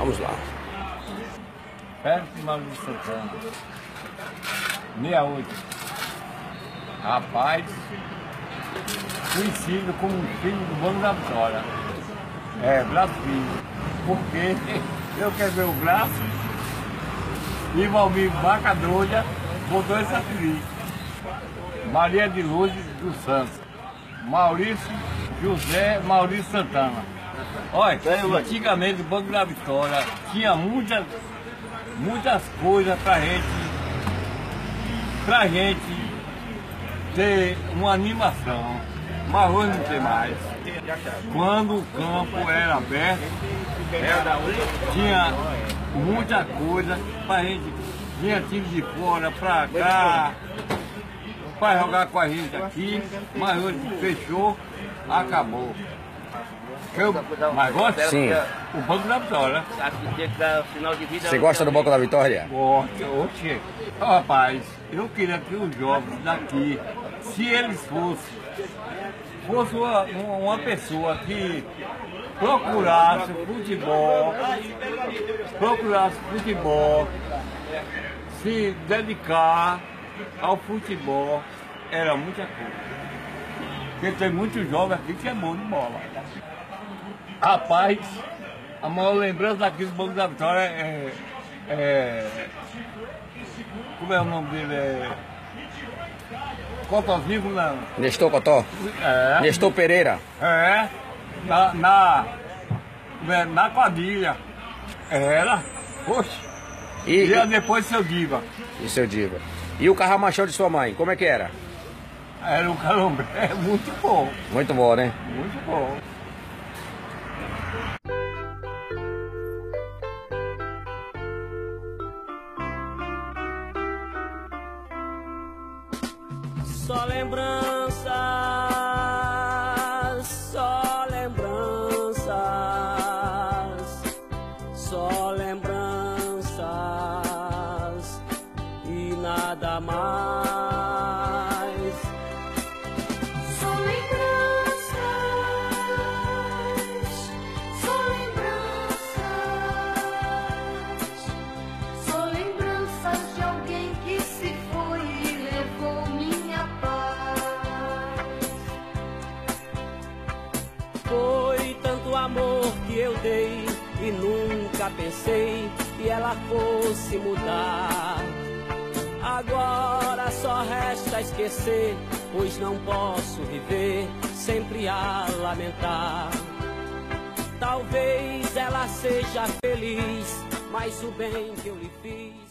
Vamos lá. Perto de Maurício Santana. 68. Rapaz, conhecido como filho do Banco da Vitória. É, Braço Filho. Porque eu quero ver o braço e Valmir Vaca Doida botou esse apelido. Maria de Lourdes dos Santos. Maurício José Maurício Santana. Olha, antigamente o Banco da Vitória tinha muitas, muitas coisas pra gente, pra gente ter uma animação, mas hoje não tem mais. Quando o campo era aberto, tinha muita coisa pra gente, vinha time de fora pra cá, pra jogar com a gente aqui, mas hoje fechou, acabou. Eu, mas gosta? Sim. O Banco da Vitória. Você gosta do Banco da Vitória? Gosto, oxe. Ó, Rapaz, eu queria que os jovens daqui, se eles fossem, fosse uma, uma pessoa que procurasse futebol, procurasse futebol, se dedicar ao futebol, era muita coisa. Porque tem muitos jovens aqui que é bom de bola. Rapaz, a maior lembrança daqui do Banco da Vitória é, é. Como é o nome dele? É. Cotozinho, não. Nestor Cotó? É. Nestor Pereira? É. Na. Na, na, na quadrilha. Era. Poxa. E, E, depois seu Diva. e seu Diva? E o carramachão de sua mãe, como é que era? Era um calombré muito bom. Muito bom, né? Muito bom. Só lembranças, só lembranças, só lembranças e nada mais. Amor que eu dei e nunca pensei que ela fosse mudar. Agora só resta esquecer, pois não posso viver sempre a lamentar. Talvez ela seja feliz, mas o bem que eu lhe fiz